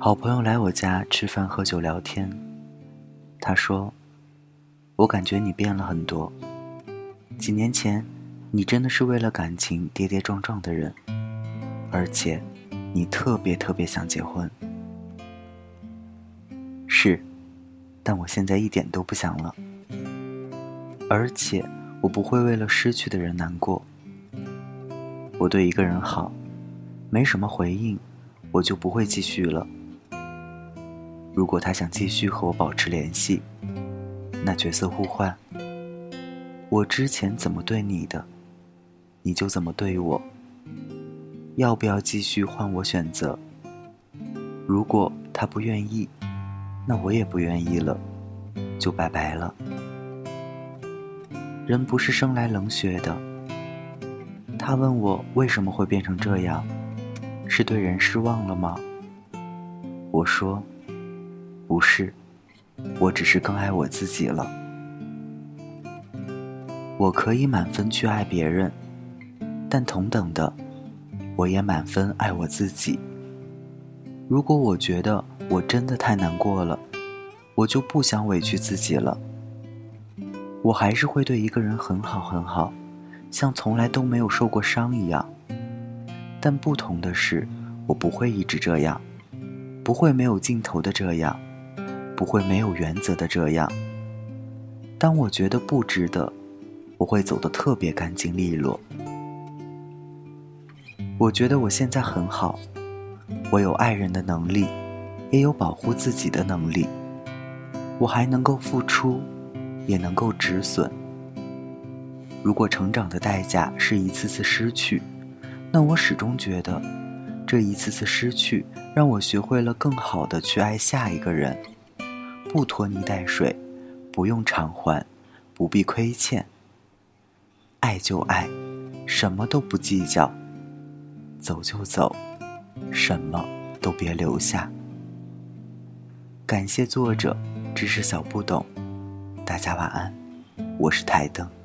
好朋友来我家吃饭、喝酒、聊天。他说：“我感觉你变了很多。几年前，你真的是为了感情跌跌撞撞的人，而且，你特别特别想结婚。是，但我现在一点都不想了。而且，我不会为了失去的人难过。我对一个人好，没什么回应，我就不会继续了。”如果他想继续和我保持联系，那角色互换。我之前怎么对你的，你就怎么对我。要不要继续换我选择？如果他不愿意，那我也不愿意了，就拜拜了。人不是生来冷血的。他问我为什么会变成这样，是对人失望了吗？我说。不是，我只是更爱我自己了。我可以满分去爱别人，但同等的，我也满分爱我自己。如果我觉得我真的太难过了，我就不想委屈自己了。我还是会对一个人很好很好，像从来都没有受过伤一样。但不同的是，我不会一直这样，不会没有尽头的这样。不会没有原则的这样。当我觉得不值得，我会走得特别干净利落。我觉得我现在很好，我有爱人的能力，也有保护自己的能力。我还能够付出，也能够止损。如果成长的代价是一次次失去，那我始终觉得，这一次次失去让我学会了更好的去爱下一个人。不拖泥带水，不用偿还，不必亏欠。爱就爱，什么都不计较。走就走，什么都别留下。感谢作者，知识小不懂。大家晚安，我是台灯。